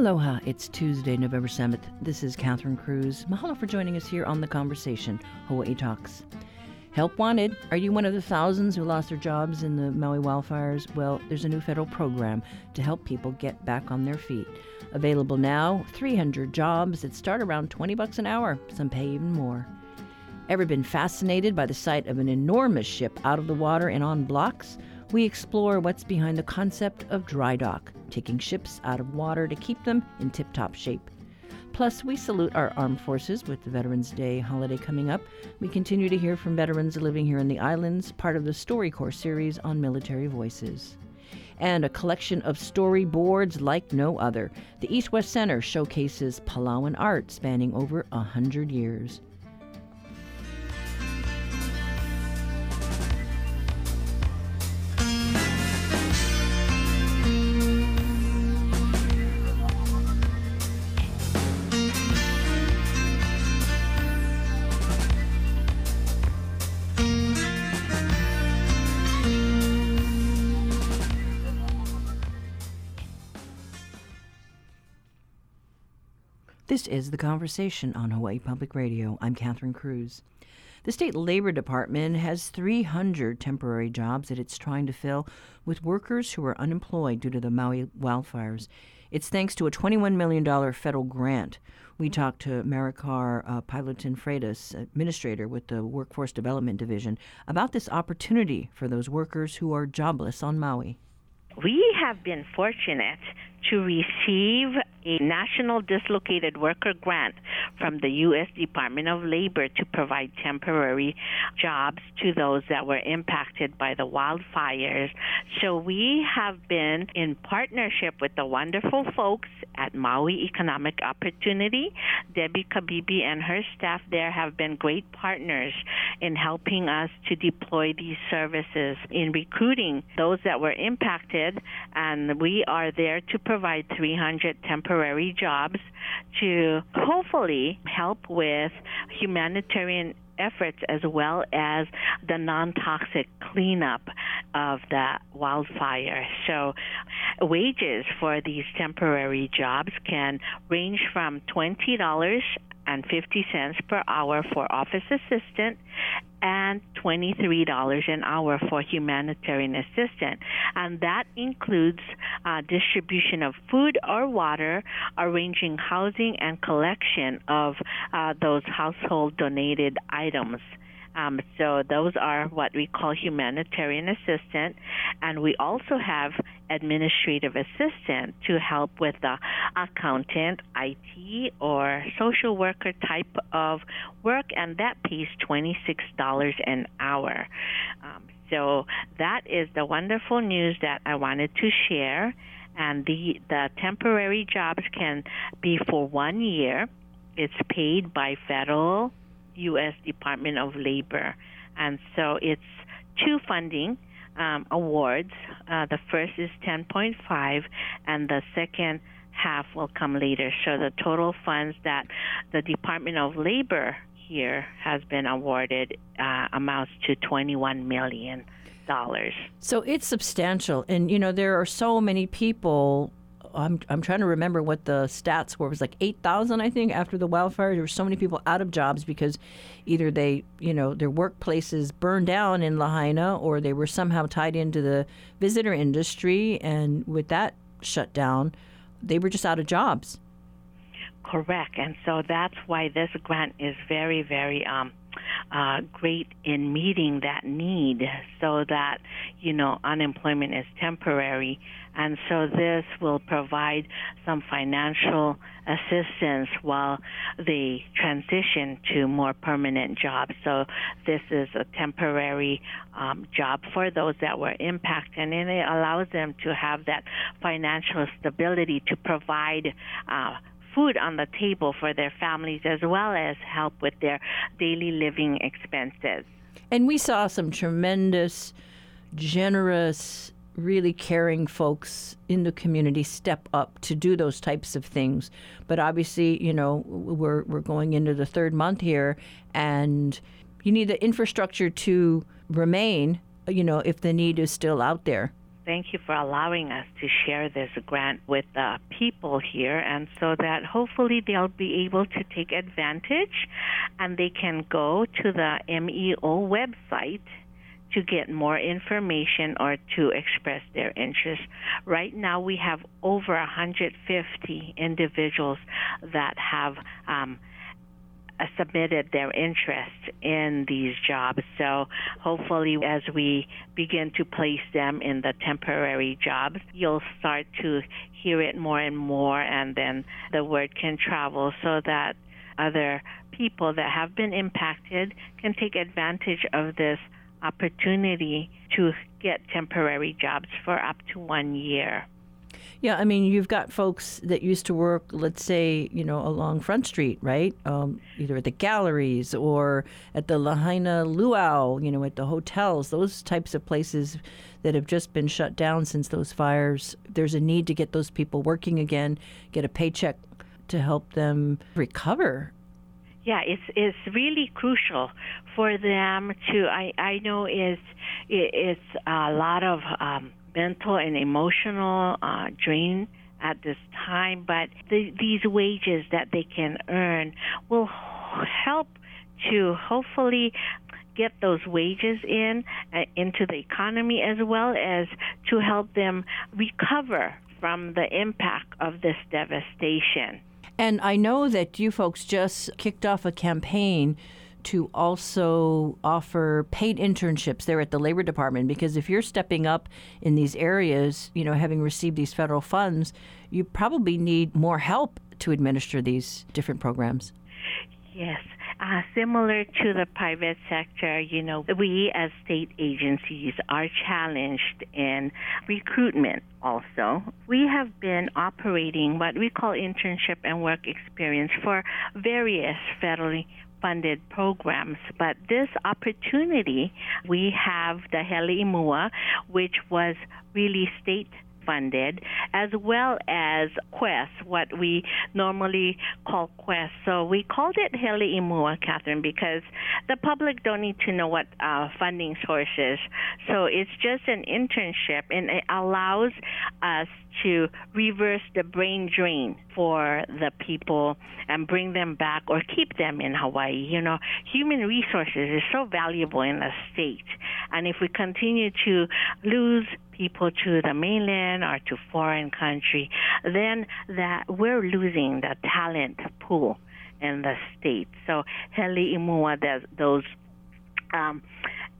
Aloha, it's Tuesday, November 7th. This is Catherine Cruz. Mahalo for joining us here on The Conversation, Hawaii Talks. Help wanted. Are you one of the thousands who lost their jobs in the Maui wildfires? Well, there's a new federal program to help people get back on their feet. Available now, 300 jobs that start around 20 bucks an hour. Some pay even more. Ever been fascinated by the sight of an enormous ship out of the water and on blocks? We explore what's behind the concept of dry dock, taking ships out of water to keep them in tip top shape. Plus, we salute our armed forces with the Veterans Day holiday coming up. We continue to hear from veterans living here in the islands, part of the StoryCorps series on military voices. And a collection of storyboards like no other. The East West Center showcases Palauan art spanning over a hundred years. This is The Conversation on Hawaii Public Radio. I'm Catherine Cruz. The state labor department has 300 temporary jobs that it's trying to fill with workers who are unemployed due to the Maui wildfires. It's thanks to a $21 million federal grant. We talked to Maricar uh, Pilotin Freitas, administrator with the Workforce Development Division, about this opportunity for those workers who are jobless on Maui. We have been fortunate to receive a National Dislocated Worker Grant from the U.S. Department of Labor to provide temporary jobs to those that were impacted by the wildfires. So we have been in partnership with the wonderful folks at Maui Economic Opportunity. Debbie Cabebe and her staff there have been great partners in helping us to deploy these services in recruiting those that were impacted, and we are there to provide 300 temporary jobs to hopefully help with humanitarian efforts as well as the non toxic cleanup of the wildfire. So, wages for these temporary jobs can range from $20 and 50 cents per hour for office assistant and $23 an hour for humanitarian assistant. And that includes uh, distribution of food or water, arranging housing and collection of uh, those household donated items. Um, so those are what we call humanitarian assistant, and we also have administrative assistant to help with the accountant, IT, or social worker type of work, and that pays twenty six dollars an hour. Um, so that is the wonderful news that I wanted to share. And the the temporary jobs can be for one year. It's paid by federal U.S. Department of Labor. And so it's two funding um, awards. Uh, the first is 10.5, and the second half will come later. So the total funds that the Department of Labor here has been awarded uh, amounts to 21 million dollars. So it's substantial, and you know there are so many people I'm I'm trying to remember what the stats were. It was like eight thousand, I think, after the wildfires. There were so many people out of jobs because either they, you know, their workplaces burned down in Lahaina, or they were somehow tied into the visitor industry, and with that shut down, they were just out of jobs. Correct, and so that's why this grant is very, very um, uh, great in meeting that need so that, you know, unemployment is temporary. And so this will provide some financial assistance while they transition to more permanent jobs. So this is a temporary um, job for those that were impacted, and it allows them to have that financial stability to provide uh, food on the table for their families as well as help with their daily living expenses. And we saw some tremendous, generous, really caring folks in the community step up to do those types of things. But obviously, you know, we're we're going into the third month here and you need the infrastructure to remain, you know, if the need is still out there. thank you for allowing us to share this grant with the people here, and so that hopefully they'll be able to take advantage and they can go to the MEO website to get more information or to express their interest. Right now, we have over 150 individuals that have um, uh, submitted their interest in these jobs. So hopefully, as we begin to place them in the temporary jobs, you'll start to hear it more and more, and then the word can travel so that other people that have been impacted can take advantage of this opportunity to get temporary jobs for up to one year. Yeah, I mean, you've got folks that used to work, let's say, you know, along Front Street, right? Um, either at the galleries or at the Lahaina Luau, you know, at the hotels, those types of places that have just been shut down since those fires. There's a need to get those people working again, get a paycheck to help them recover yeah, it's it's really crucial for them to. I I know is it's a lot of um, mental and emotional uh, drain at this time, but the, these wages that they can earn will help to hopefully get those wages in uh, into the economy as well as to help them recover from the impact of this devastation. And I know that you folks just kicked off a campaign to also offer paid internships there at the Labor Department because if you're stepping up in these areas, you know, having received these federal funds, you probably need more help to administer these different programs. Yes. Uh, similar to the private sector, you know, we as state agencies are challenged in recruitment also. We have been operating what we call internship and work experience for various federally funded programs. But this opportunity, we have the Hele Imua, which was really state funded, as well as Quest, what we normally call Quest. So we called it Hele Imua, Catherine, because the public don't need to know what uh, funding source is. So it's just an internship, and it allows us to reverse the brain drain for the people and bring them back or keep them in Hawaii. You know, human resources is so valuable in the state. And if we continue to lose people to the mainland or to foreign country, then that we're losing the talent pool in the state. So Hele Imua, those um,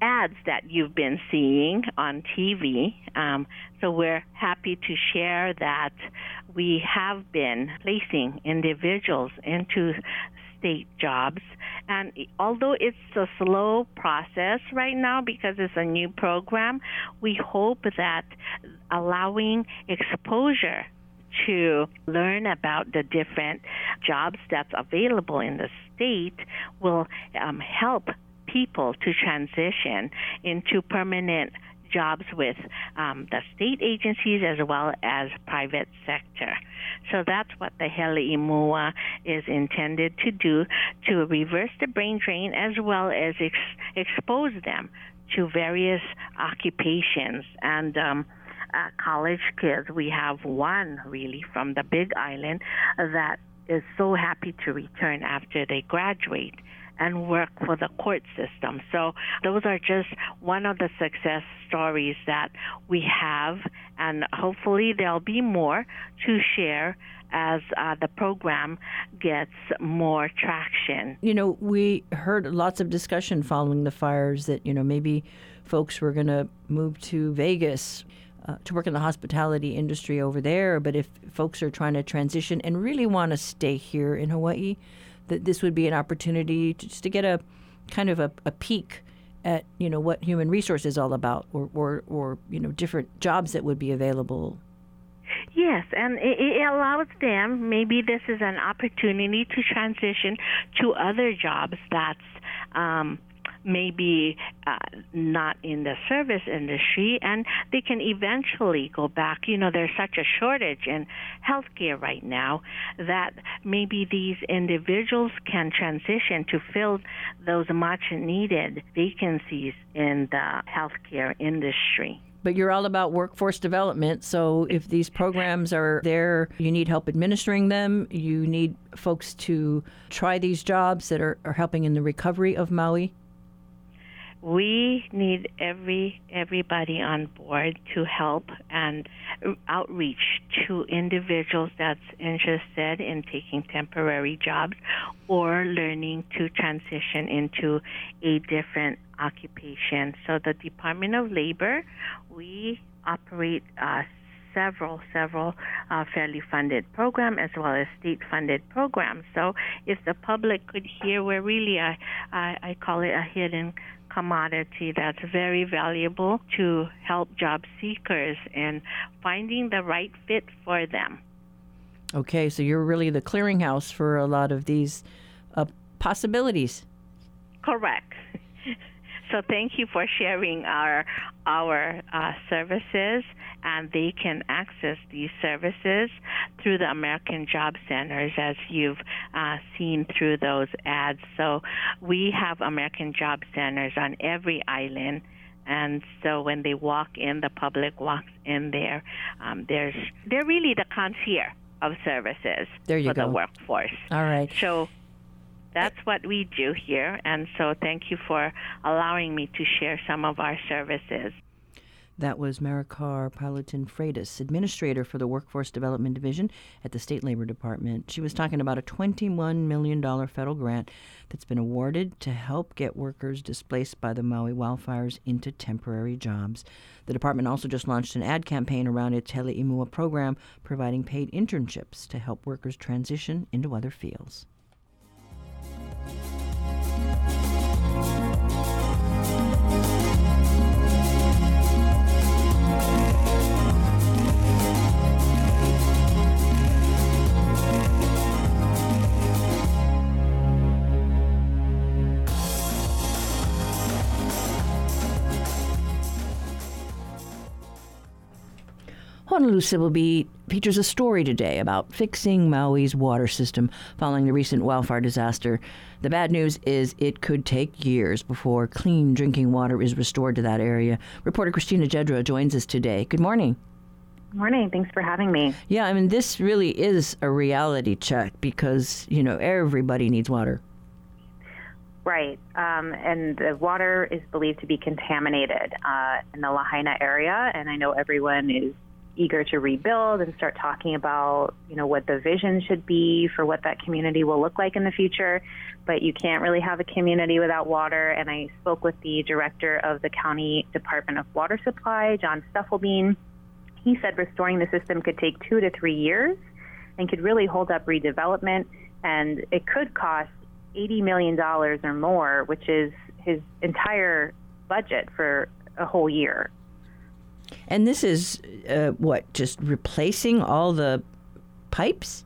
ads that you've been seeing on TV. Um, so we're happy to share that we have been placing individuals into state jobs. And although it's a slow process right now because it's a new program, we hope that allowing exposure to learn about the different jobs that's available in the state will um, help people to transition into permanent jobs with um, the state agencies as well as private sector. So that's what the Hele Imua is intended to do to reverse the brain drain as well as ex- expose them to various occupations and um, uh, college kids. We have one really from the Big Island that is so happy to return after they graduate and work for the court system. So those are just one of the success stories that we have, and hopefully there'll be more to share as uh, the program gets more traction. You know, we heard lots of discussion following the fires that, you know, maybe folks were going to move to Vegas. Uh, to work in the hospitality industry over there, but if folks are trying to transition and really want to stay here in Hawaii, that this would be an opportunity to, just to get a kind of a, a peek at you know what human resource is all about, or, or or you know different jobs that would be available. Yes, and it, allows them. Maybe this is an opportunity to transition to other jobs that's um, maybe uh, not in the service industry, and they can eventually go back. You know, there's such a shortage in healthcare right now that maybe these individuals can transition to fill those much needed vacancies in the healthcare industry. But you're all about workforce development. So if these programs are there, you need help administering them. You need folks to try these jobs that are, are helping in the recovery of Maui we need every everybody on board to help and outreach to individuals that's interested in taking temporary jobs or learning to transition into a different occupation. So the Department of Labor, we operate uh, several, several uh, fairly funded programs as well as state funded programs. So if the public could hear, we're really, a, I, I call it a hidden commodity that's very valuable to help job seekers in finding the right fit for them. Okay, so you're really the clearinghouse for a lot of these uh, possibilities. Correct. So thank you for sharing our our uh, services, and they can access these services through the American Job Centers, as you've uh, seen through those ads. So we have American Job Centers on every island. And so when they walk in, the public walks in there. Um, there's they're really the concierge of services there you for go. the workforce. All right. So that's what we do here. And so thank you for allowing me to share some of our services. That was Maricar Pilotin Freitas, Administrator for the Workforce Development Division at the State Labor Department. She was talking about a $21 million federal grant that's been awarded to help get workers displaced by the Maui wildfires into temporary jobs. The department also just launched an ad campaign around its Hele program, providing paid internships to help workers transition into other fields. Honolulu Civil Beat features a story today about fixing Maui's water system following the recent wildfire disaster. The bad news is it could take years before clean drinking water is restored to that area. Reporter Christina Jedra joins us today. Good morning. Morning. Thanks for having me. Yeah, I mean, this really is a reality check because, you know, everybody needs water. Right. Um, and the water is believed to be contaminated uh, in the Lahaina area. And I know everyone is eager to rebuild and start talking about, you know, what the vision should be for what that community will look like in the future. But you can't really have a community without water. And I spoke with the director of the county Department of Water Supply, John Stufflebean. He said restoring the system could take two to three years and could really hold up redevelopment. And it could cost $80 million or more, which is his entire budget for a whole year. And this is uh, what, just replacing all the pipes?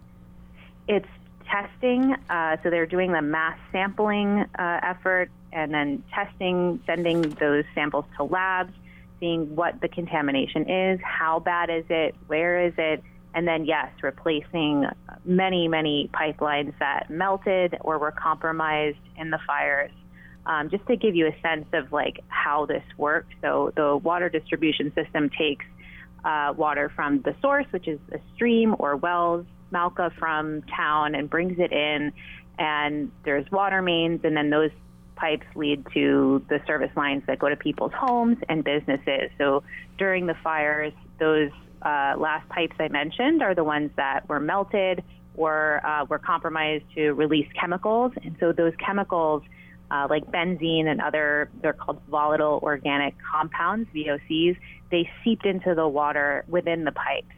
It's testing. Uh, so they're doing the mass sampling uh, effort and then testing, sending those samples to labs, seeing what the contamination is, how bad is it, where is it, and then, yes, replacing many, many pipelines that melted or were compromised in the fires um, just to give you a sense of like how this works. So the water distribution system takes uh, water from the source, which is a stream or wells, mauka from town, and brings it in. And there's water mains, and then those pipes lead to the service lines that go to people's homes and businesses. So during the fires, those uh, last pipes I mentioned are the ones that were melted or uh, were compromised to release chemicals. And so those chemicals uh, like benzene and other, they're called volatile organic compounds, VOCs, they seeped into the water within the pipes.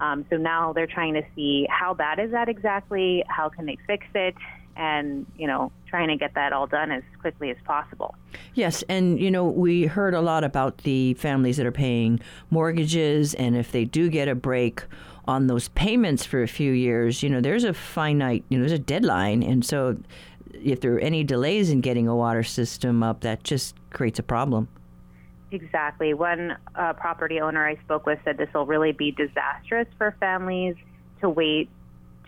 Um, so now they're trying to see how bad is that exactly, how can they fix it, and you know trying to get that all done as quickly as possible. Yes, and you know we heard a lot about the families that are paying mortgages, and if they do get a break on those payments for a few years, you know there's a finite, you know, there's a deadline, and so if there are any delays in getting a water system up, that just creates a problem. Exactly. One uh, property owner I spoke with said this will really be disastrous for families to wait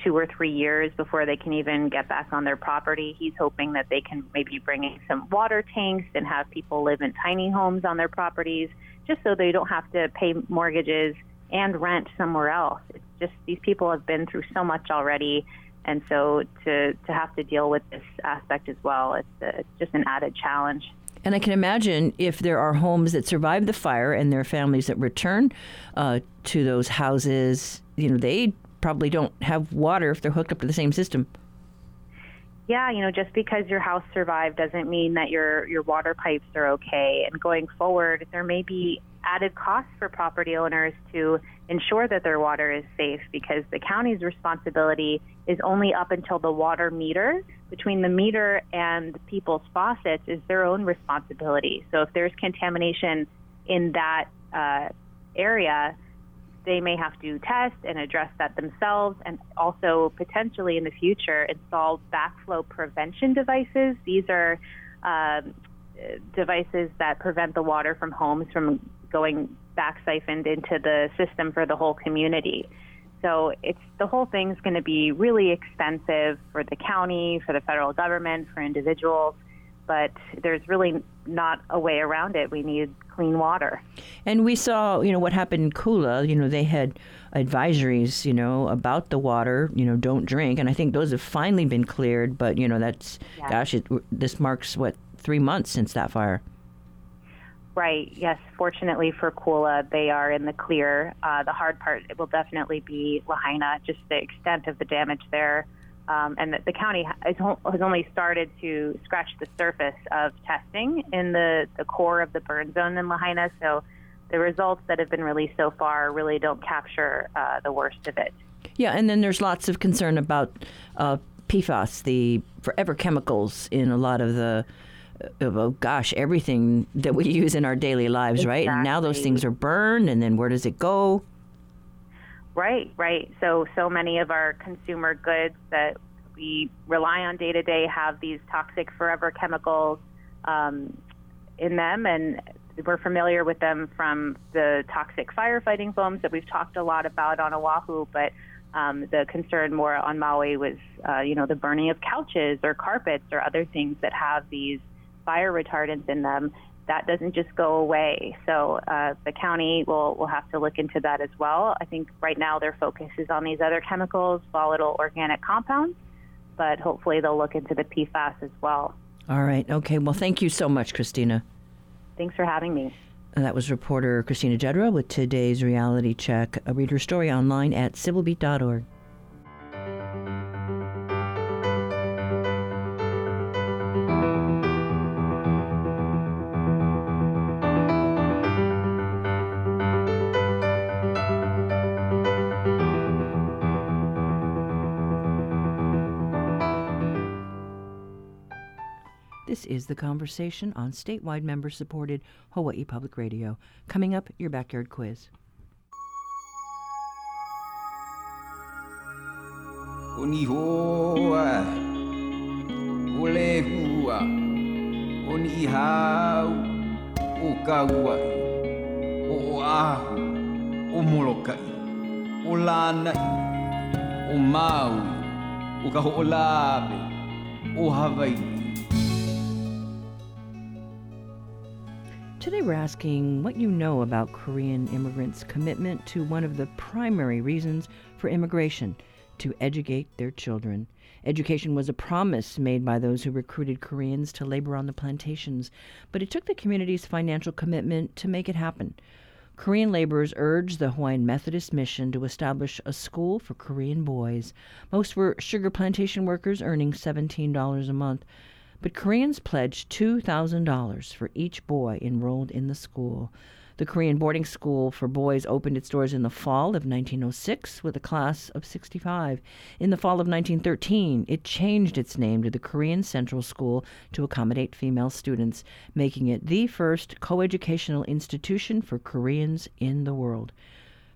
two or three years before they can even get back on their property. He's hoping that they can maybe bring in some water tanks and have people live in tiny homes on their properties just so they don't have to pay mortgages and rent somewhere else. It's just these people have been through so much already. And so to, to have to deal with this aspect as well, it's, a, it's just an added challenge. And I can imagine if there are homes that survive the fire and there are families that return uh, to those houses, you know, they probably don't have water if they're hooked up to the same system. Yeah, you know, just because your house survived doesn't mean that your your water pipes are okay. And going forward, there may be added costs for property owners to ensure that their water is safe because the county's responsibility is only up until the water meter. Between the meter and people's faucets is their own responsibility. So if there's contamination in that uh, area, they may have to test and address that themselves and also potentially in the future install backflow prevention devices. These are um, devices that prevent the water from homes from going back siphoned into the system for the whole community. So it's the whole thing's going to be really expensive for the county, for the federal government, for individuals but there's really not a way around it. We need clean water. And we saw, you know, what happened in Kula. You know, they had advisories, you know, about the water. You know, don't drink. And I think those have finally been cleared. But you know, that's yeah. gosh, it, this marks what three months since that fire. Right. Yes. Fortunately for Kula, they are in the clear. Uh, the hard part it will definitely be Lahaina, just the extent of the damage there um, and the, the county has, has only started to scratch the surface of testing in the, the core of the burn zone in Lahaina. So the results that have been released so far really don't capture uh, the worst of it. Yeah, and then there's lots of concern about uh, PFAS, the forever chemicals in a lot of the oh gosh, everything that we use in our daily lives, exactly. right? And now those things are burned, and then where does it go? Right, right. So, so many of our consumer goods that we rely on day to day have these toxic forever chemicals um, in them, and we're familiar with them from the toxic firefighting foams that we've talked a lot about on Oahu, but um, the concern more on Maui was, uh, you know, the burning of couches or carpets or other things that have these fire retardants in them that doesn't just go away. So uh, the county will, will have to look into that as well. I think right now their focus is on these other chemicals, volatile organic compounds, but hopefully they'll look into the PFAS as well. All right. Okay. Well, thank you so much, Christina. Thanks for having me. And that was reporter Christina Jedra with today's reality check. A reader story online at civilbeat.org. This is The Conversation on statewide member supported Hawaii Public Radio. Coming up, your backyard quiz. Unihoa, Olehua, Unihau, Ukauai, Oahu, Umolokai, Ulanai, Umaui, Ukaho'olabe, Hawaii. Today, we're asking what you know about Korean immigrants' commitment to one of the primary reasons for immigration to educate their children. Education was a promise made by those who recruited Koreans to labor on the plantations, but it took the community's financial commitment to make it happen. Korean laborers urged the Hawaiian Methodist Mission to establish a school for Korean boys. Most were sugar plantation workers earning $17 a month. But Koreans pledged $2,000 for each boy enrolled in the school. The Korean boarding school for boys opened its doors in the fall of 1906 with a class of 65. In the fall of 1913, it changed its name to the Korean Central School to accommodate female students, making it the first coeducational institution for Koreans in the world.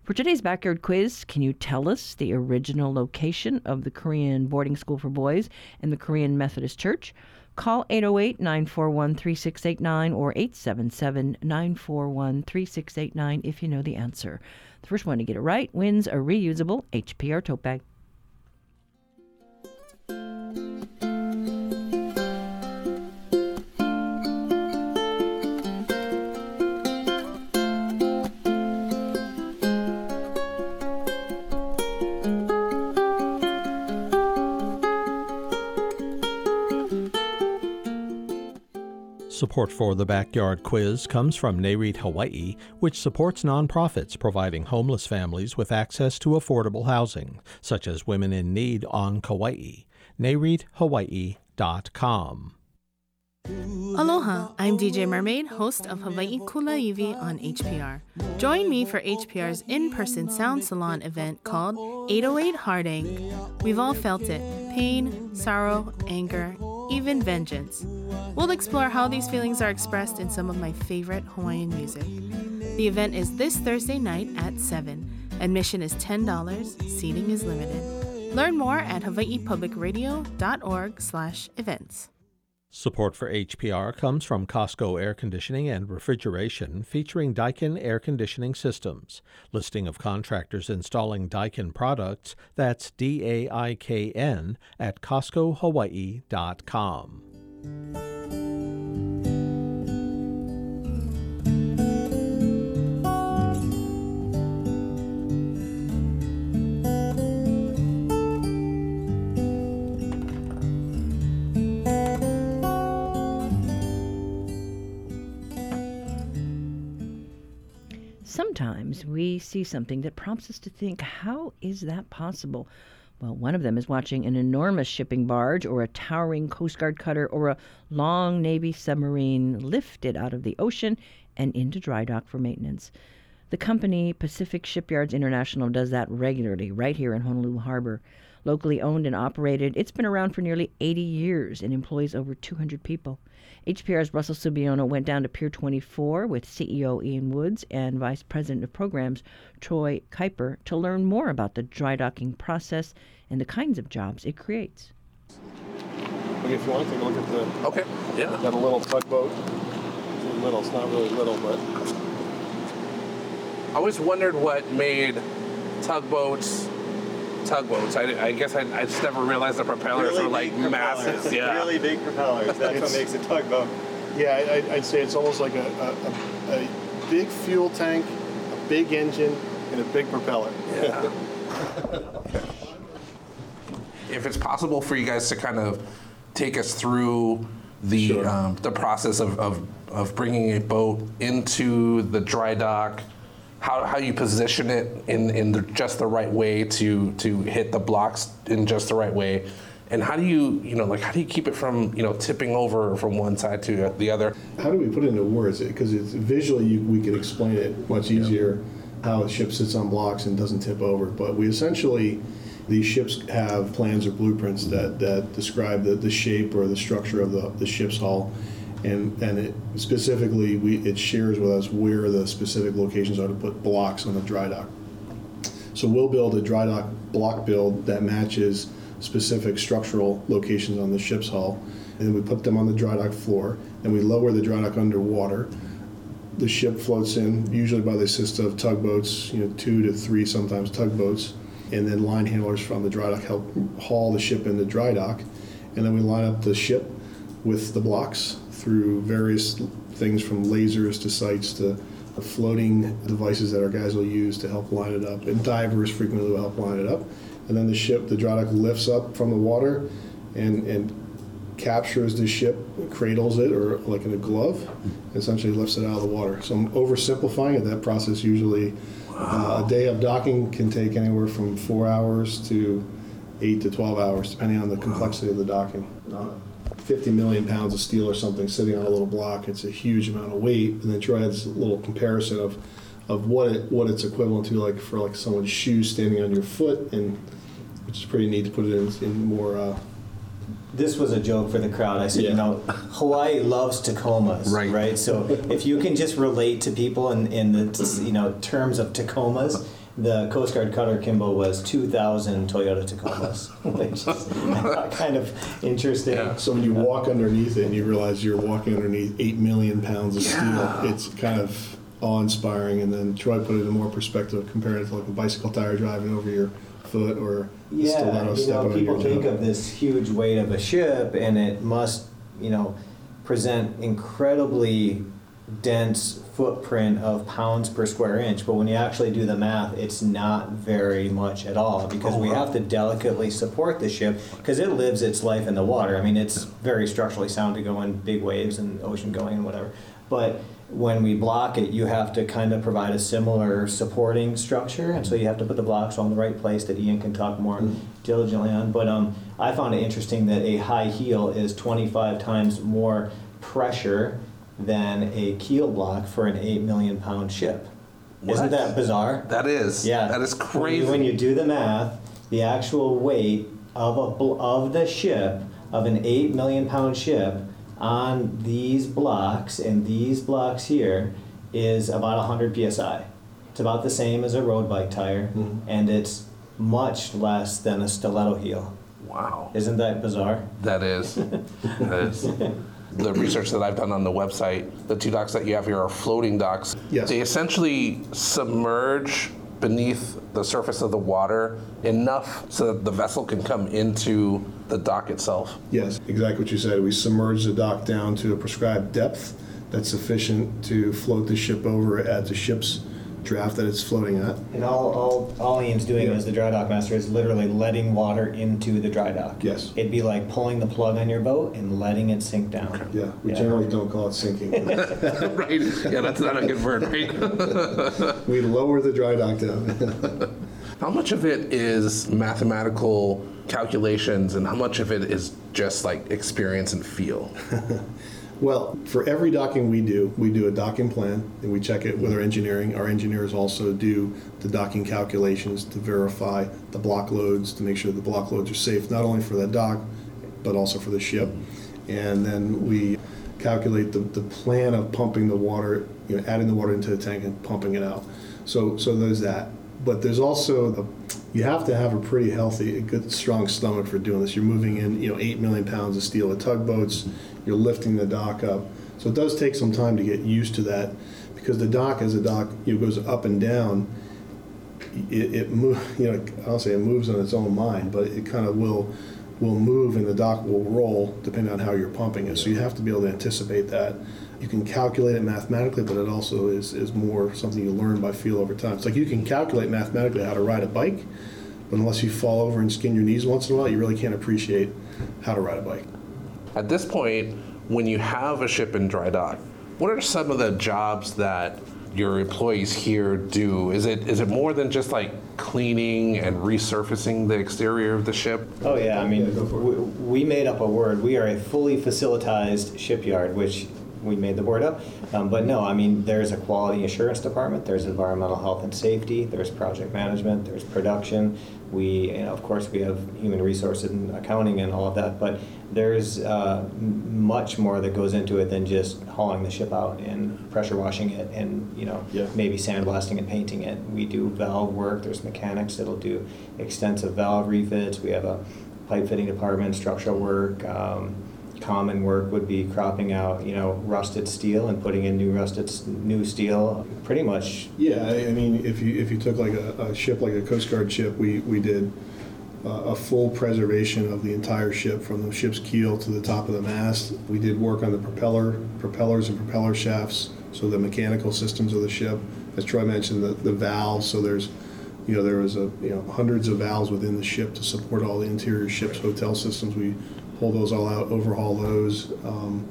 For today's backyard quiz, can you tell us the original location of the Korean boarding school for boys and the Korean Methodist Church? Call 808 941 3689 or 877 941 3689 if you know the answer. The first one to get it right wins a reusable HPR tote bag. Support for the Backyard Quiz comes from NAREIT Hawaii, which supports nonprofits providing homeless families with access to affordable housing, such as Women in Need on Kauai. NAREITHawaii.com. Aloha, I'm DJ Mermaid, host of Hawaii Kulaiwi on HPR. Join me for HPR's in person sound salon event called 808 Heartache. We've all felt it pain, sorrow, anger, even vengeance. We'll explore how these feelings are expressed in some of my favorite Hawaiian music. The event is this Thursday night at 7. Admission is $10, seating is limited. Learn more at hawaiipublicradio.org slash events. Support for HPR comes from Costco Air Conditioning and Refrigeration, featuring Daikin Air Conditioning Systems. Listing of contractors installing Daikin products, that's D A I K N, at CostcoHawaii.com. Sometimes we see something that prompts us to think, how is that possible? Well, one of them is watching an enormous shipping barge or a towering Coast Guard cutter or a long Navy submarine lifted out of the ocean and into dry dock for maintenance. The company Pacific Shipyards International does that regularly right here in Honolulu Harbor. Locally owned and operated, it's been around for nearly 80 years and employs over 200 people. HPR's Russell Subiono went down to Pier 24 with CEO Ian Woods and Vice President of Programs Troy Kuiper to learn more about the dry docking process and the kinds of jobs it creates. If you want to take a look at the, Okay. Yeah. got a little tugboat. It's little, it's not really little, but I always wondered what made tugboats tugboats. I, I guess I, I just never realized the propellers were like big massive. Yeah. Really big propellers. That's what makes a tugboat. Yeah, I, I'd say it's almost like a, a, a, a big fuel tank, a big engine, and a big propeller. Yeah. if it's possible for you guys to kind of take us through the Sure. um, the process of, of, of bringing a boat into the dry dock, how, how you position it in, in the, just the right way to to hit the blocks in just the right way, and how do you you know like how do you keep it from you know tipping over from one side to the other? How do we put it into words? Because it's visually you, we could explain it much easier how a ship sits on blocks and doesn't tip over. But we essentially these ships have plans or blueprints that, that describe the, the shape or the structure of the, the ship's hull. And, and it specifically we, it shares with us where the specific locations are to put blocks on the dry dock. So we'll build a dry dock block build that matches specific structural locations on the ship's hull, and then we put them on the dry dock floor. Then we lower the dry dock underwater. The ship floats in, usually by the assist of tugboats, you know, two to three sometimes tugboats, and then line handlers from the dry dock help haul the ship into dry dock, and then we line up the ship with the blocks through various things from lasers to sights to floating devices that our guys will use to help line it up, and divers frequently will help line it up. And then the ship, the dry dock lifts up from the water and, and captures the ship, cradles it, or like in a glove, essentially lifts it out of the water. So I'm oversimplifying it. That process usually, uh, a day of docking can take anywhere from four hours to eight to 12 hours, depending on the complexity of the docking. Uh, 50 million pounds of steel or something sitting on a little block, it's a huge amount of weight. And then Troy has a little comparison of, of what it, what it's equivalent to, like for like someone's shoe standing on your foot, and which is pretty neat to put it in, in more. Uh, this was a joke for the crowd. I said, Yeah. you know, Hawaii loves Tacomas, Right. right? So if you can just relate to people in, in the you know terms of Tacomas, the Coast Guard cutter Kimball was 2,000 Toyota Tacomas, which is kind of interesting. Yeah. So when you walk underneath it and you realize you're walking underneath eight million pounds of steel, it's kind of awe-inspiring. And then Troy put it in more perspective, comparing it to like a bicycle tire driving over your foot or Yeah, stiletto you stepping know, people think of this huge weight of a ship, and it must, you know, present incredibly dense footprint of pounds per square inch, but when you actually do the math, it's not very much at all because we have to delicately support the ship because it lives its life in the water. I mean, it's very structurally sound to go in big waves and ocean going and whatever. But when we block it, you have to kind of provide a similar supporting structure, and so you have to put the blocks on the right place that Ian can talk more diligently on. But um, I found it interesting that a high heel is 25 times more pressure than a keel block for an 8 million pound ship. Isn't that bizarre? That is. Yeah. That is When crazy. you, when you do the math, the actual weight of a bl- of the ship of an eight million pound ship on these blocks and these blocks here is about 100 psi. It's about the same as a road bike tire, Mm-hmm. and it's much less than a stiletto heel. wow. Isn't that bizarre? That is. that is. The research that I've done on the website, the two docks that you have here are floating docks. Yes. They essentially submerge beneath the surface of the water enough so that the vessel can come into the dock itself. Yes, exactly what you said. We submerge the dock down to a prescribed depth that's sufficient to float the ship over at the ship's draft that it's floating at. And all, all, all Ian's doing Yeah. as the dry dock master is literally letting water into the dry dock. Yes. It'd be like pulling the plug on your boat and letting it sink down. Yeah, we Yeah. generally don't call it sinking. right? Yeah, that's not a good word, right? we lower the dry dock down. how much of it is mathematical calculations and how much of it is just like experience and feel? Well, for every docking we do, we do a docking plan and we check it with our engineering. Our engineers also do the docking calculations to verify the block loads to make sure the block loads are safe not only for that dock but also for the ship. And then we calculate the, the plan of pumping the water, you know, adding the water into the tank and pumping it out. So so there's that. But there's also the you have to have a pretty healthy, a good strong stomach for doing this. You're moving in, you know, eight million pounds of steel with tugboats. You're lifting the dock up, so it does take some time to get used to that, because the dock, as a dock you know, goes up and down, it, it move, you know, I don't say it moves on its own mind, but it kind of will will move and the dock will roll depending on how you're pumping it. So you have to be able to anticipate that. You can calculate it mathematically, but it also is, is more something you learn by feel over time. It's like you can calculate mathematically how to ride a bike, but unless you fall over and skin your knees once in a while, you really can't appreciate how to ride a bike. At this point, when you have a ship in dry dock, what are some of the jobs that your employees here do? Is it is it more than just like cleaning and resurfacing the exterior of the ship? Oh yeah, I mean, we, we made up a word. We are a fully facilitized shipyard, which we made the word up. Um, but no, I mean, there's a quality assurance department. There's environmental health and safety. There's project management. There's production. We, of course, we have human resources and accounting and all of that. But there's uh, much more that goes into it than just hauling the ship out and pressure washing it and you know Yeah. maybe sandblasting and painting it. We do valve work. There's mechanics that'll do extensive valve refits. We have a pipe fitting department, structural work. Um, common work would be cropping out, you know, rusted steel and putting in new rusted new steel. Pretty much, Yeah, I, mean, if you if you took like a, a ship like a Coast Guard ship, we we did uh, a full preservation of the entire ship from the ship's keel to the top of the mast. We did work on the propeller propellers and propeller shafts, so the mechanical systems of the ship. As Troy mentioned, the, the valves. So there's you know there was a you know hundreds of valves within the ship to support all the interior ship's hotel systems. We pull those all out, overhaul those. Um,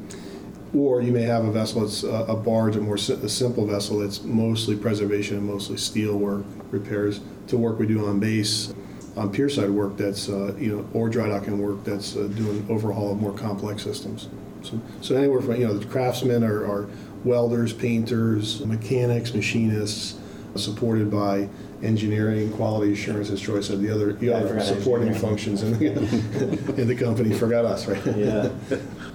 or you may have a vessel that's a a barge, a more si- a simple vessel that's mostly preservation and mostly steel work, repairs. To work we do on base, on pierside work that's, uh, you know, or dry docking work that's uh, doing overhaul of more complex systems. So, so anywhere from, you know, the craftsmen are, are welders, painters, mechanics, machinists, supported by engineering, quality assurance, as Troy said, the other, the other supporting functions in the, in the company. Forgot us, right? yeah.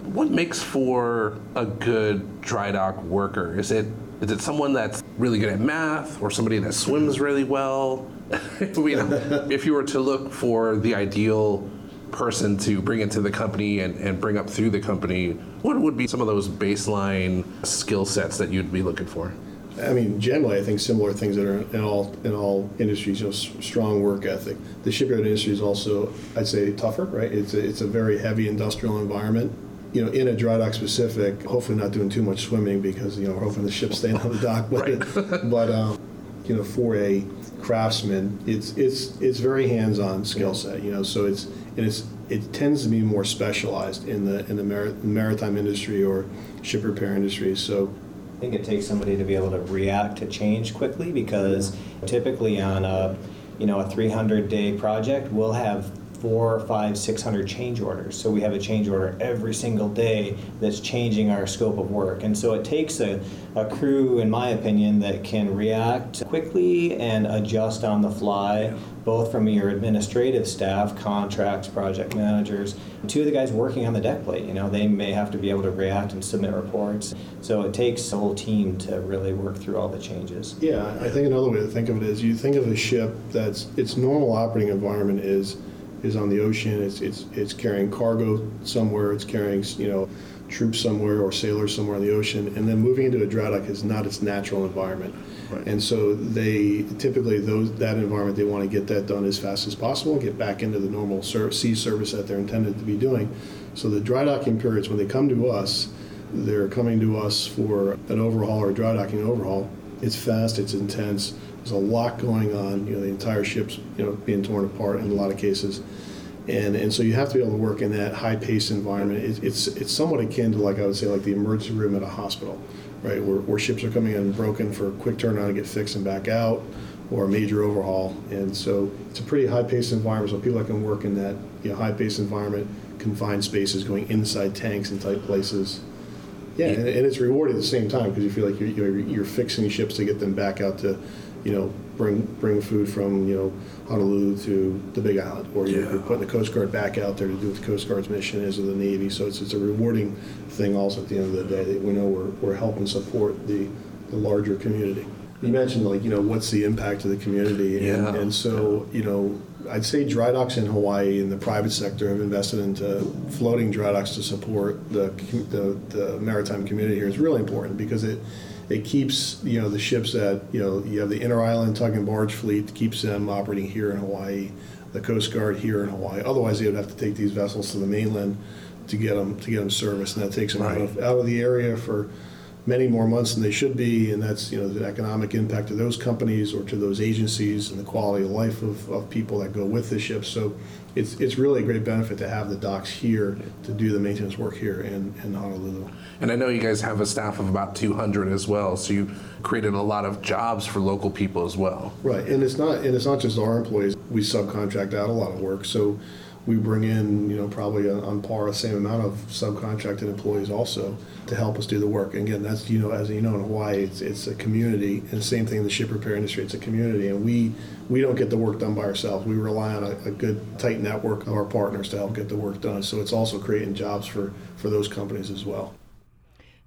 What makes for a good dry dock worker? Is it is it someone that's really good at math or somebody that swims really well? you know, if you were to look for the ideal person to bring into the company and, and bring up through the company, what would be some of those baseline skill sets that you'd be looking for? I mean, generally, I think similar things that are in all in all industries. You know, s- strong work ethic. The shipyard industry is also, I'd say, tougher. Right? It's a, it's a very heavy industrial environment. you know, in a dry dock specific, hopefully not doing too much swimming because, you know, we're hoping the ship's staying on the dock. But, but um, you know, for a craftsman, it's it's it's very hands-on skill set. You know, so it's and it's it tends to be more specialized in the in the maritime industry or ship repair industry. So think it takes somebody to be able to react to change quickly because typically on a you know a 300 day project we'll have four, five, six hundred change orders. So we have a change order every single day that's changing our scope of work. And so it takes a, a crew, in my opinion, that can react quickly and adjust on the fly, both from your administrative staff, contracts, project managers, to the guys working on the deck plate. You know, they may have to be able to react and submit reports. So it takes a whole team to really work through all the changes. Yeah, I think another way to think of it is you think of a ship that's its normal operating environment is is on the ocean. It's, it's, it's carrying cargo somewhere. It's carrying, you know, troops somewhere or sailors somewhere on the ocean. And then moving into a dry dock is not its natural environment. Right. And so they typically those that environment they want to get that done as fast as possible, get back into the normal ser- sea service that they're intended to be doing. So the dry docking periods when they come to us, they're coming to us for an overhaul or dry docking overhaul. It's fast, it's intense there's a lot going on. You know, the entire ship's you know being torn apart in a lot of cases, and and so you have to be able to work in that high-paced environment. It, it's it's somewhat akin to like I would say like the emergency room at a hospital, right? Where, where ships are coming in broken for a quick turnaround and get fixed and back out, or a major overhaul. And so it's a pretty high-paced environment. So people that can work in that you know high-paced environment, confined spaces, going inside tanks and tight places. Yeah, and, and it's rewarding at the same time because you feel like you're, you're, you're fixing ships to get them back out to you know, bring bring food from you know Honolulu to the Big Island, or you're, you're putting the Coast Guard back out there to do what the Coast Guard's mission is, of the Navy. So it's, it's a rewarding thing. Also, at the end of the day, that we know we're, we're helping support the the larger community. You mentioned like you know what's the impact of the community, and, yeah. and so you know I'd say dry docks in Hawaii and the private sector have invested into floating dry docks to support the the, the maritime community here is really important because it it keeps you know the ships that you know you have the inter island tug and barge fleet keeps them operating here in Hawaii, the Coast Guard here in Hawaii. Otherwise, they would have to take these vessels to the mainland to get them to get them serviced, and that takes them right. out, of, out of the area for many more months than they should be, and that's you know the economic impact to those companies or to those agencies and the quality of life of, of people that go with the ships. So it's it's really a great benefit to have the docks here to do the maintenance work here in, in Honolulu. And I know you guys have a staff of about 200 as well, so you created a lot of jobs for local people as well. Right, and it's not and it's not just our employees. We subcontract out a lot of work, so we bring in, you know, probably on par the same amount of subcontracted employees also to help us do the work. And again, that's you know, as you know, in Hawaii, it's, it's a community, and the same thing in the ship repair industry. It's a community, and we we don't get the work done by ourselves. We rely on a, a good tight network of our partners to help get the work done. So it's also creating jobs for for those companies as well.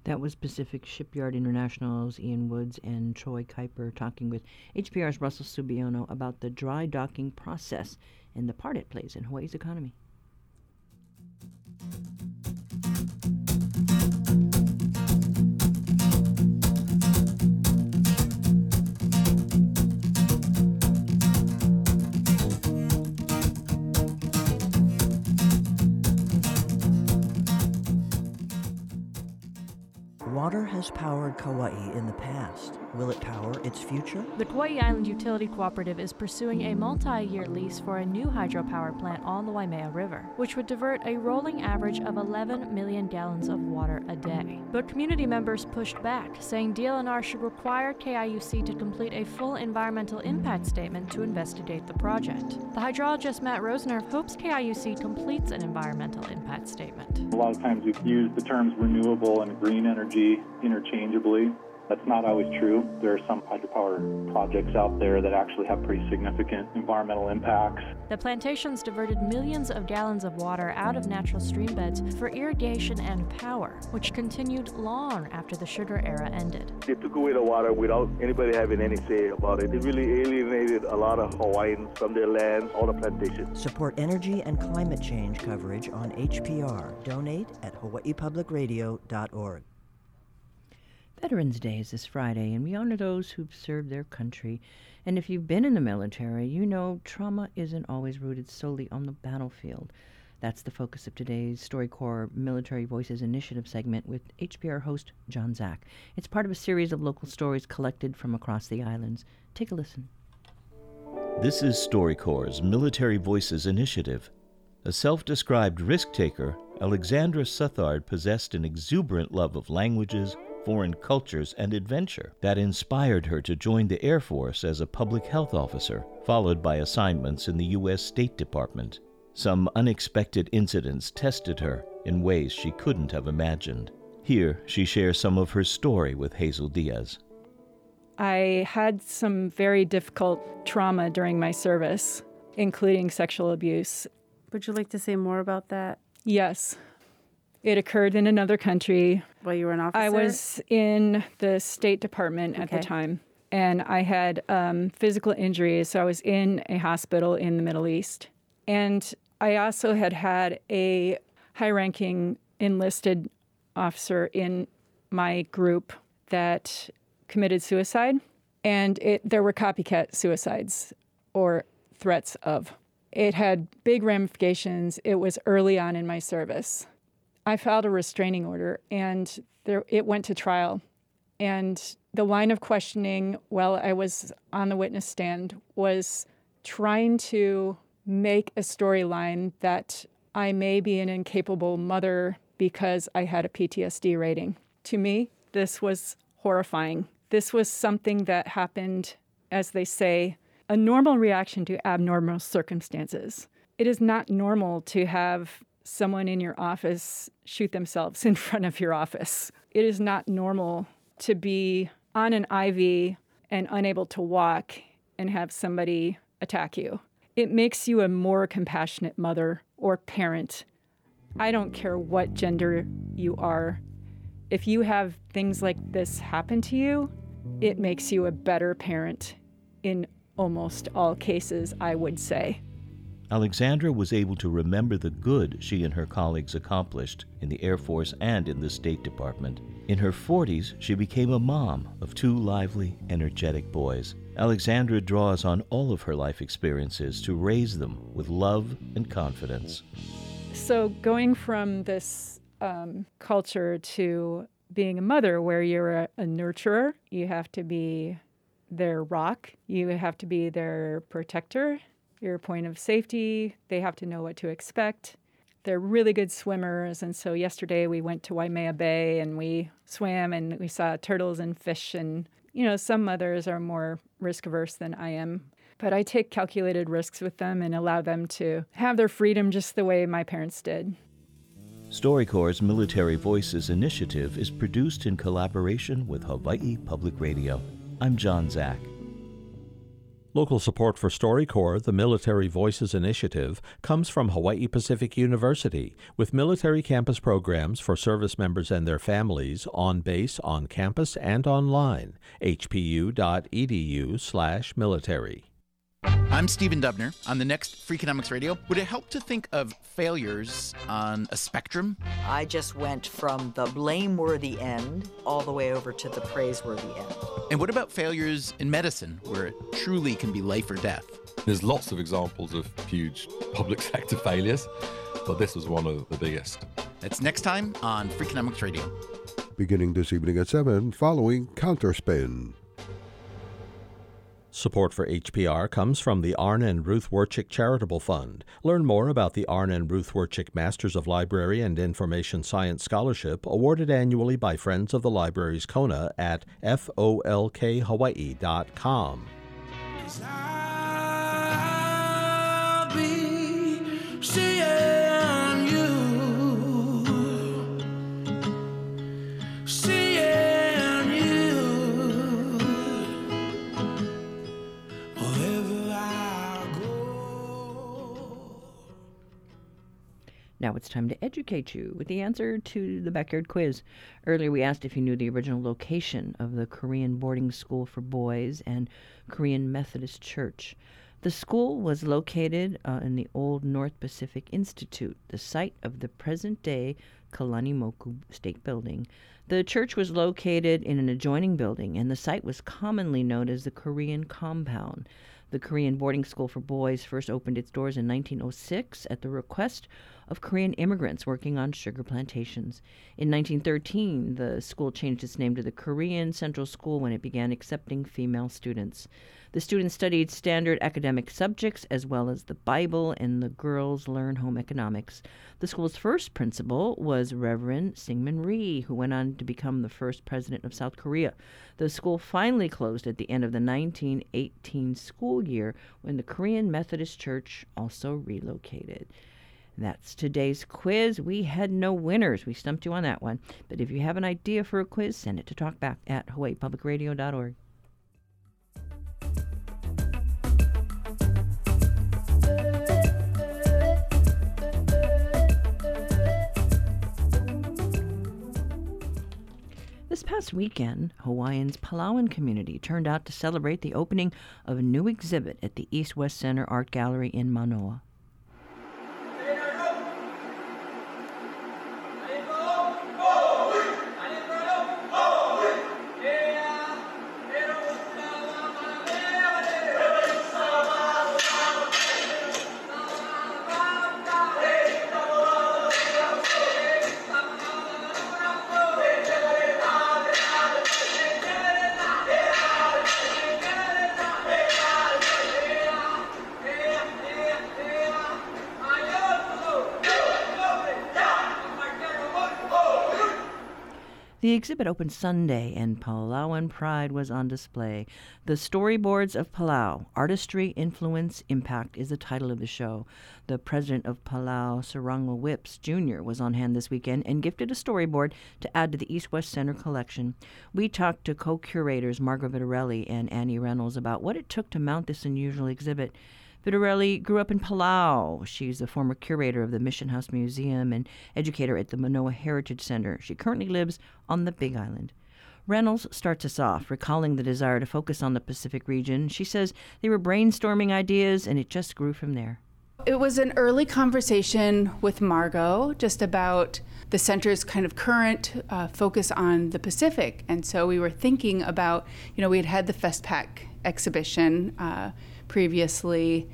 That was Pacific Shipyard International's Ian Woods and Troy Kuiper talking with HPR's Russell Subiono about the dry docking process and the part it plays in Hawaii's economy. Water has powered Kauai in the past. Will it power its future? The Kauai Island Utility Cooperative is pursuing a multi year lease for a new hydropower plant on the Waimea River, which would divert a rolling average of 11 million gallons of water a day. But community members pushed back, saying DLNR should require KIUC to complete a full environmental impact statement to investigate the project. The hydrologist Matt Rosner hopes KIUC completes an environmental impact statement. A lot of times we've used the terms renewable and green energy interchangeably. That's not always true. There are some hydropower projects out there that actually have pretty significant environmental impacts. The plantations diverted millions of gallons of water out of natural stream beds for irrigation and power, which continued long after the sugar era ended. They took away the water without anybody having any say about it. It really alienated a lot of Hawaiians from their land, all the plantations. Support energy and climate change coverage on HPR. Donate at hawaiipublicradio.org. Veterans Day is this Friday, and we honor those who've served their country. And if you've been in the military, you know trauma isn't always rooted solely on the battlefield. That's the focus of today's StoryCorps Military Voices Initiative segment with HPR host John Zack. It's part of a series of local stories collected from across the islands. Take a listen. This is StoryCorps' Military Voices Initiative. A self described risk taker, Alexandra Southard possessed an exuberant love of languages, foreign cultures, and adventure that inspired her to join the Air Force as a public health officer, followed by assignments in the U.S. State Department. Some unexpected incidents tested her in ways she couldn't have imagined. Here, she shares some of her story with Hazel Diaz. I had some very difficult trauma during my service, including sexual abuse. Would you like to say more about that? Yes. It occurred in another country. While you were an officer? I was in the State Department at the time, and I had um, physical injuries. So I was in a hospital in the Middle East. And I also had had a high ranking enlisted officer in my group that committed suicide. And it, there were copycat suicides or threats of. It had big ramifications. It was early on in my service. I filed a restraining order and there, it went to trial. And the line of questioning while I was on the witness stand was trying to make a storyline that I may be an incapable mother because I had a PTSD rating. To me, this was horrifying. This was something that happened, as they say, a normal reaction to abnormal circumstances. It is not normal to have someone in your office shoot themselves in front of your office. It is not normal to be on an IV and unable to walk and have somebody attack you. It makes you a more compassionate mother or parent. I don't care what gender you are. If you have things like this happen to you, it makes you a better parent in almost all cases, I would say. Alexandra was able to remember the good she and her colleagues accomplished in the Air Force and in the State Department. In her 40s, she became a mom of two lively, energetic boys. Alexandra draws on all of her life experiences to raise them with love and confidence. So, going from this um, culture to being a mother where you're a, a nurturer, you have to be their rock, you have to be their protector, your point of safety. They have to know what to expect. They're really good swimmers. And so, yesterday we went to Waimea Bay and we swam and we saw turtles and fish. And, you know, some mothers are more risk averse than I am. But I take calculated risks with them and allow them to have their freedom just the way my parents did. StoryCorps' Military Voices initiative is produced in collaboration with Hawaii Public Radio. I'm John Zak. Local support for StoryCorps, the Military Voices Initiative, comes from Hawaii Pacific University, with military campus programs for service members and their families on base, on campus, and online. hpu.edu/military. I'm Stephen Dubner. On the next Freakonomics Radio, would it help to think of failures on a spectrum? I just went from the blameworthy end all the way over to the praiseworthy end. And what about failures in medicine, where it truly can be life or death? There's lots of examples of huge public sector failures, but this was one of the biggest. That's next time on Freakonomics Radio. Beginning this evening at 7, following Counterspin. Support for HPR comes from the Arn and Ruth Werchick Charitable Fund. Learn more about the Arn and Ruth Werchick Masters of Library and Information Science Scholarship awarded annually by Friends of the Libraries Kona at folkhawaii.com. I'll be Now it's time to educate you with the answer to the backyard quiz. Earlier we asked if you knew the original location of the Korean boarding school for boys and Korean Methodist Church. The school was located uh, in the old North Pacific Institute, the site of the present day Kalanimoku State Building. The church was located in an adjoining building, and the site was commonly known as the Korean Compound. The Korean boarding school for boys first opened its doors in 1906 at the request of Korean immigrants working on sugar plantations. In 1913, the school changed its name to the Korean Central School when it began accepting female students. The students studied standard academic subjects as well as the Bible, and the girls learned home economics. The school's first principal was Reverend Syngman Rhee, who went on to become the first president of South Korea. The school finally closed at the end of the 1918 school year when the Korean Methodist Church also relocated. That's today's quiz. We had no winners. We stumped you on that one. But if you have an idea for a quiz, send it to talkback at hawaiipublicradio.org. past weekend, Hawaiians' Palauan community turned out to celebrate the opening of a new exhibit at the East West Center Art Gallery in Manoa. Exhibit opened Sunday, and Palauan pride was on display. The Storyboards of Palau Artistry, Influence, Impact is the title of the show. The president of Palau, Surangel Whipps Jr., was on hand this weekend and gifted a storyboard to add to the East West Center collection. We talked to co curators Margaret Vitarelli and Annie Reynolds about what it took to mount this unusual exhibit. Vitarelli grew up in Palau. She's the former curator of the Mission House Museum and educator at the Manoa Heritage Center. She currently lives on the Big Island. Reynolds starts us off, recalling the desire to focus on the Pacific region. She says they were brainstorming ideas and it just grew from there. It was an early conversation with Margot just about the center's kind of current uh, focus on the Pacific. And so we were thinking about, you know, we had had the FestPac exhibition uh, previously.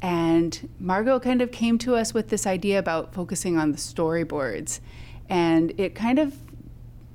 And Margot kind of came to us with this idea about focusing on the storyboards. And it kind of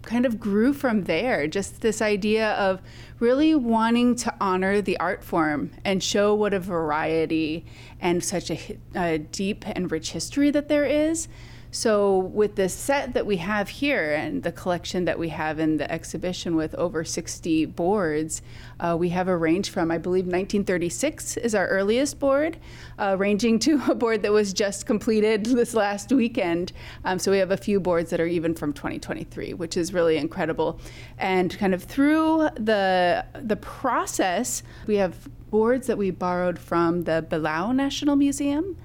kind of grew from there. Just this idea of really wanting to honor the art form and show what a variety and such a, a deep and rich history that there is. So, with the set that we have here and the collection that we have in the exhibition with over 60 boards, uh, we have a range from, I believe, 1936 is our earliest board, uh, ranging to a board that was just completed this last weekend. Um, so, we have a few boards that are even from 2023, which is really incredible. And kind of through the, the process, we have boards that we borrowed from the Belau National Museum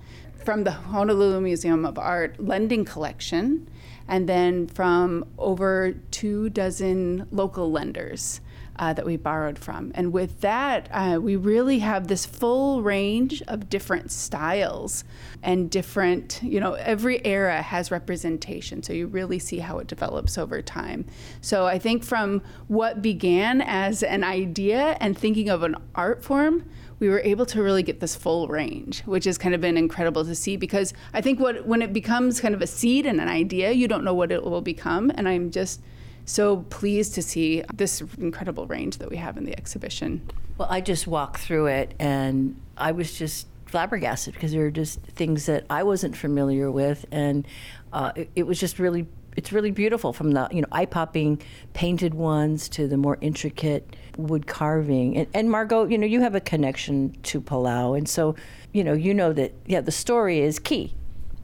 from the Honolulu Museum of Art lending collection, and then from over two dozen local lenders. Uh, that we borrowed from. And with that, uh, we really have this full range of different styles and different, you know, every era has representation. So you really see how it develops over time. So I think from what began as an idea and thinking of an art form, we were able to really get this full range, which has kind of been incredible to see because I think what when it becomes kind of a seed and an idea, you don't know what it will become. And I'm just so pleased to see this incredible range that we have in the exhibition. Well, I just walked through it and I was just flabbergasted because there were just things that I wasn't familiar with, and uh, it, it was just really it's really beautiful from the you know eye popping painted ones to the more intricate wood carving. And, and Margot, you know, you have a connection to Palau, and so you know you know that yeah, the story is key.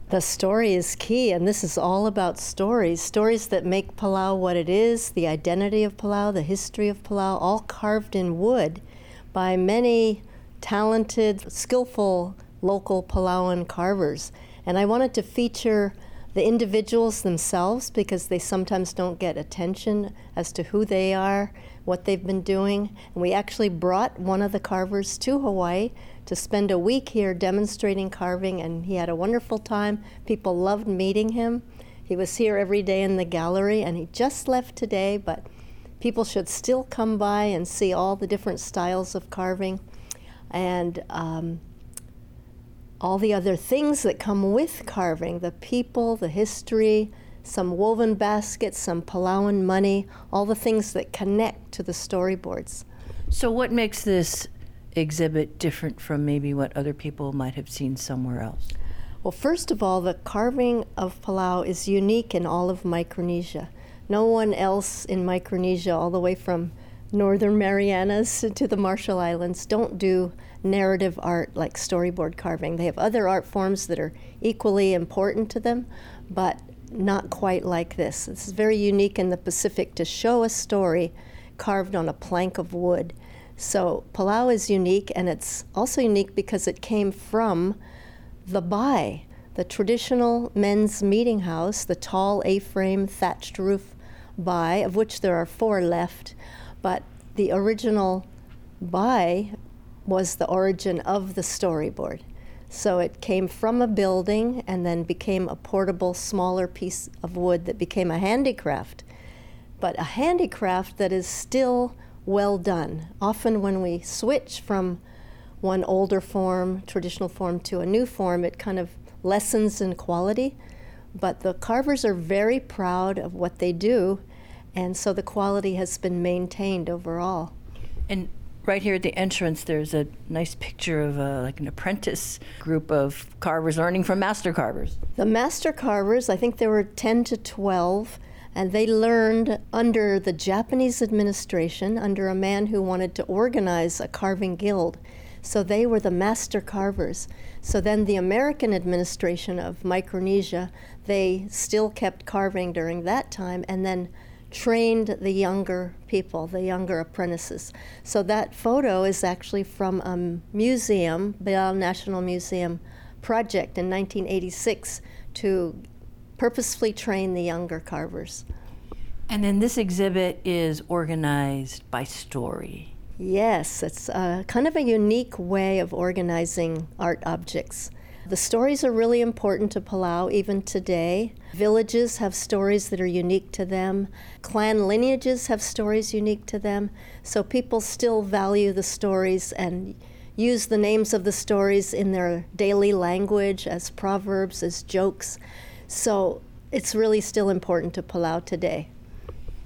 The story is key, and this is all about stories stories that make Palau what it is, the identity of Palau, the history of Palau, all carved in wood by many talented, skillful local Palauan carvers. And I wanted to feature the individuals themselves because they sometimes don't get attention as to who they are, what they've been doing. And we actually brought one of the carvers to Hawaii to spend a week here demonstrating carving, and he had a wonderful time. People loved meeting him. He was here every day in the gallery, and he just left today, but people should still come by and see all the different styles of carving. And um, all the other things that come with carving the people, the history, some woven baskets, some Palauan money, all the things that connect to the storyboards. So, what makes this exhibit different from maybe what other people might have seen somewhere else? Well, first of all, the carving of Palau is unique in all of Micronesia. No one else in Micronesia, all the way from northern Marianas to the Marshall Islands, don't do narrative art like storyboard carving. They have other art forms that are equally important to them, but not quite like this. This is very unique in the Pacific to show a story carved on a plank of wood. So Palau is unique, and it's also unique because it came from the Bai, the traditional men's meeting house, the tall A frame thatched roof Bai, of which there are four left. But the original Bai was the origin of the storyboard. So it came from a building and then became a portable, smaller piece of wood that became a handicraft. But a handicraft that is still well done. Often, when we switch from one older form, traditional form, to a new form, it kind of lessens in quality. But the carvers are very proud of what they do, and so the quality has been maintained overall. And right here at the entrance, there's a nice picture of a, like an apprentice group of carvers learning from master carvers. The master carvers, I think there were 10 to 12, and they learned under the Japanese administration, under a man who wanted to organize a carving guild. So they were the master carvers. So then the American administration of Micronesia, they still kept carving during that time and then trained the younger people, the younger apprentices. So that photo is actually from a museum, Belau National Museum project in 1986 to purposefully train the younger carvers. And then this exhibit is organized by story. Yes, it's uh, kind of a unique way of organizing art objects. The stories are really important to Palau even today. Villages have stories that are unique to them. Clan lineages have stories unique to them. So people still value the stories and use the names of the stories in their daily language as proverbs, as jokes. So it's really still important to Palau today.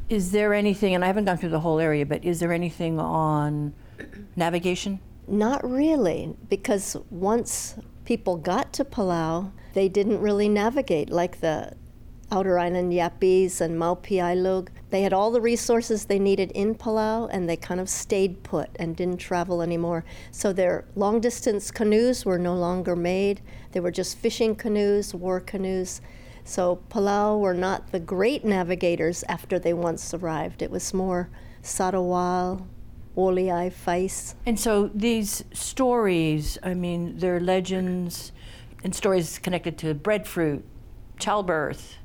Is there anything, and I haven't gone through the whole area, but is there anything on navigation? Not really, because once people got to Palau, they didn't really navigate like the outer island Yapese and Mau Piailug. They had all the resources they needed in Palau and they kind of stayed put and didn't travel anymore. So their long distance canoes were no longer made. They were just fishing canoes, war canoes. So Palau were not the great navigators after they once arrived. It was more Satawal, Fais. And so these stories, I mean, they're legends and stories connected to breadfruit, childbirth,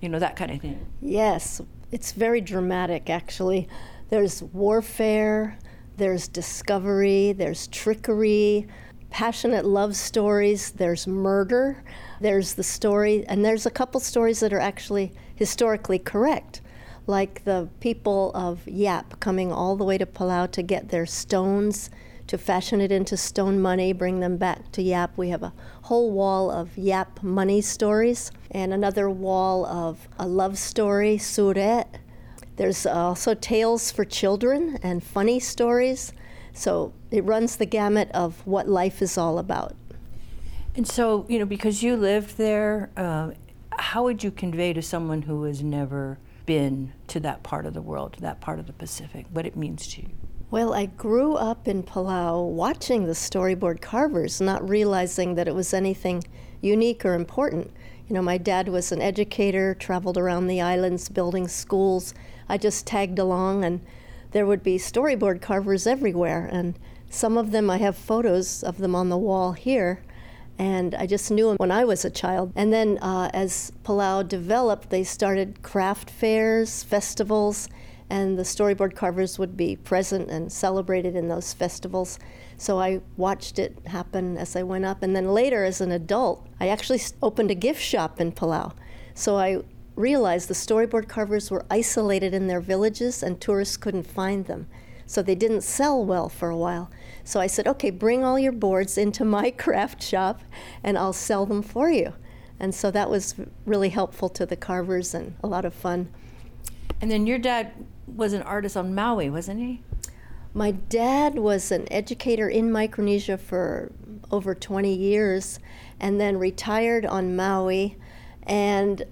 you know, that kind of thing. Yes, it's very dramatic actually. There's warfare, there's discovery, there's trickery, passionate love stories, there's murder, there's the story, and there's a couple stories that are actually historically correct, like the people of Yap coming all the way to Palau to get their stones, to fashion it into stone money, bring them back to Yap. We have a whole wall of Yap money stories, and another wall of a love story, Suret. There's also tales for children and funny stories. So it runs the gamut of what life is all about. And so, you know, because you lived there, uh, how would you convey to someone who has never been to that part of the world, that part of the Pacific, what it means to you? Well, I grew up in Palau watching the storyboard carvers, not realizing that it was anything unique or important. You know, my dad was an educator, traveled around the islands building schools. I just tagged along, and there would be storyboard carvers everywhere. And some of them, I have photos of them on the wall here. And I just knew them when I was a child. And then uh, as Palau developed, they started craft fairs, festivals, and the storyboard carvers would be present and celebrated in those festivals. So I watched it happen as I went up. And then later, as an adult, I actually opened a gift shop in Palau. So I realized the storyboard carvers were isolated in their villages and tourists couldn't find them. So they didn't sell well for a while. So I said, okay, bring all your boards into my craft shop and I'll sell them for you. And so that was really helpful to the carvers and a lot of fun. And then your dad was an artist on Maui, wasn't he? My dad was an educator in Micronesia for over 20 years and then retired on Maui and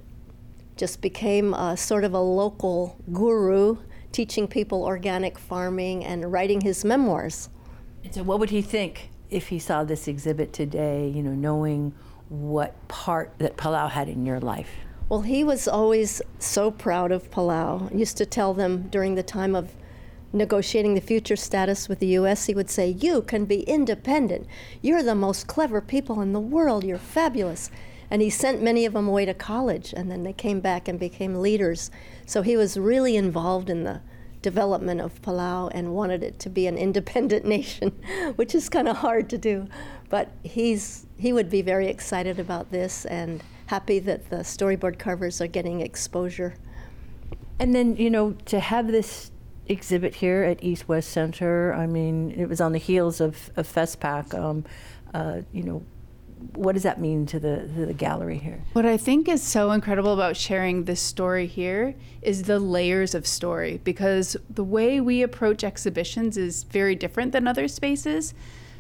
just became a, sort of a local guru teaching people organic farming and writing his memoirs. So, what would he think if he saw this exhibit today, you know, knowing what part that Palau had in your life? Well, he was always so proud of Palau. He used to tell them during the time of negotiating the future status with the U.S., he would say, You can be independent. You're the most clever people in the world. You're fabulous. And he sent many of them away to college, and then they came back and became leaders. So he was really involved in the development of Palau and wanted it to be an independent nation, which is kind of hard to do. But he's, he would be very excited about this and happy that the storyboard carvers are getting exposure. And then, you know, to have this exhibit here at East West Center, I mean, it was on the heels of, of FestPac. Um, uh, you know, what does that mean to the, to the gallery here? What I think is so incredible about sharing this story here is the layers of story because the way we approach exhibitions is very different than other spaces.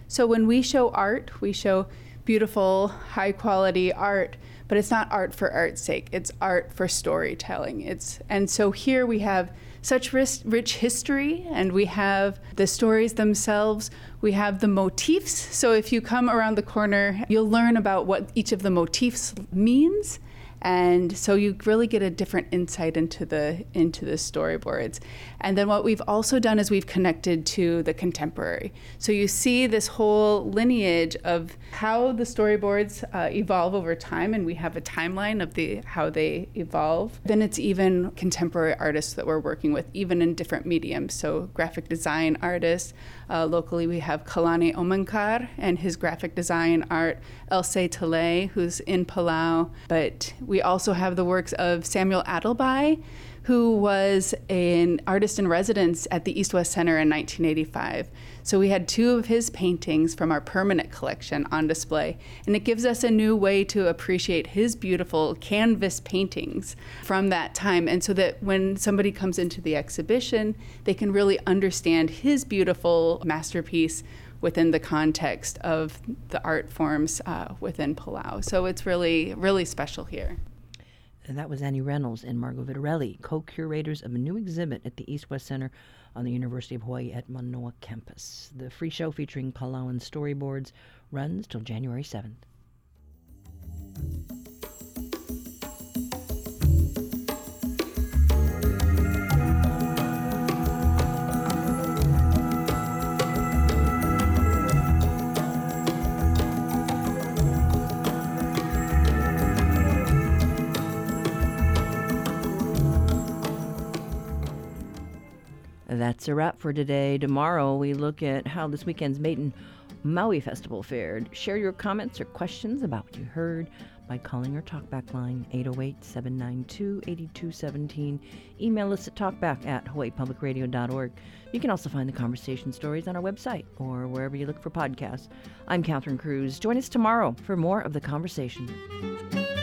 So when we show art, we show beautiful, high quality art, but it's not art for art's sake. It's art for storytelling. It's and so here we have such rich, history, and we have the stories themselves. We have the motifs. So if you come around the corner, you'll learn about what each of the motifs means and so you really get a different insight into the into the storyboards. And then what we've also done is we've connected to the contemporary. So you see this whole lineage of how the storyboards uh, evolve over time and we have a timeline of the how they evolve. Then it's even contemporary artists that we're working with even in different mediums. So graphic design artists uh, locally we have kalani omankar and his graphic design art else tale who's in palau but we also have the works of Samuel Adelby, who was an artist in residence at the East West Center in 1985. So we had two of his paintings from our permanent collection on display, and it gives us a new way to appreciate his beautiful canvas paintings from that time. And so that when somebody comes into the exhibition, they can really understand his beautiful masterpiece within the context of the art forms uh, within Palau. So it's really, really special here. And that was Annie Reynolds and Margot Vitarelli, co curators of a new exhibit at the East West Center on the University of Hawaii at Manoa campus. The free show featuring Palauan storyboards runs till January 7th. That's a wrap for today. Tomorrow, we look at how this weekend's Made in Maui Festival fared. Share your comments or questions about what you heard by calling our talkback line 808 792 8217. Email us at talkback at hawaiipublicradio.org. You can also find the conversation stories on our website or wherever you look for podcasts. I'm Catherine Cruz. Join us tomorrow for more of the conversation.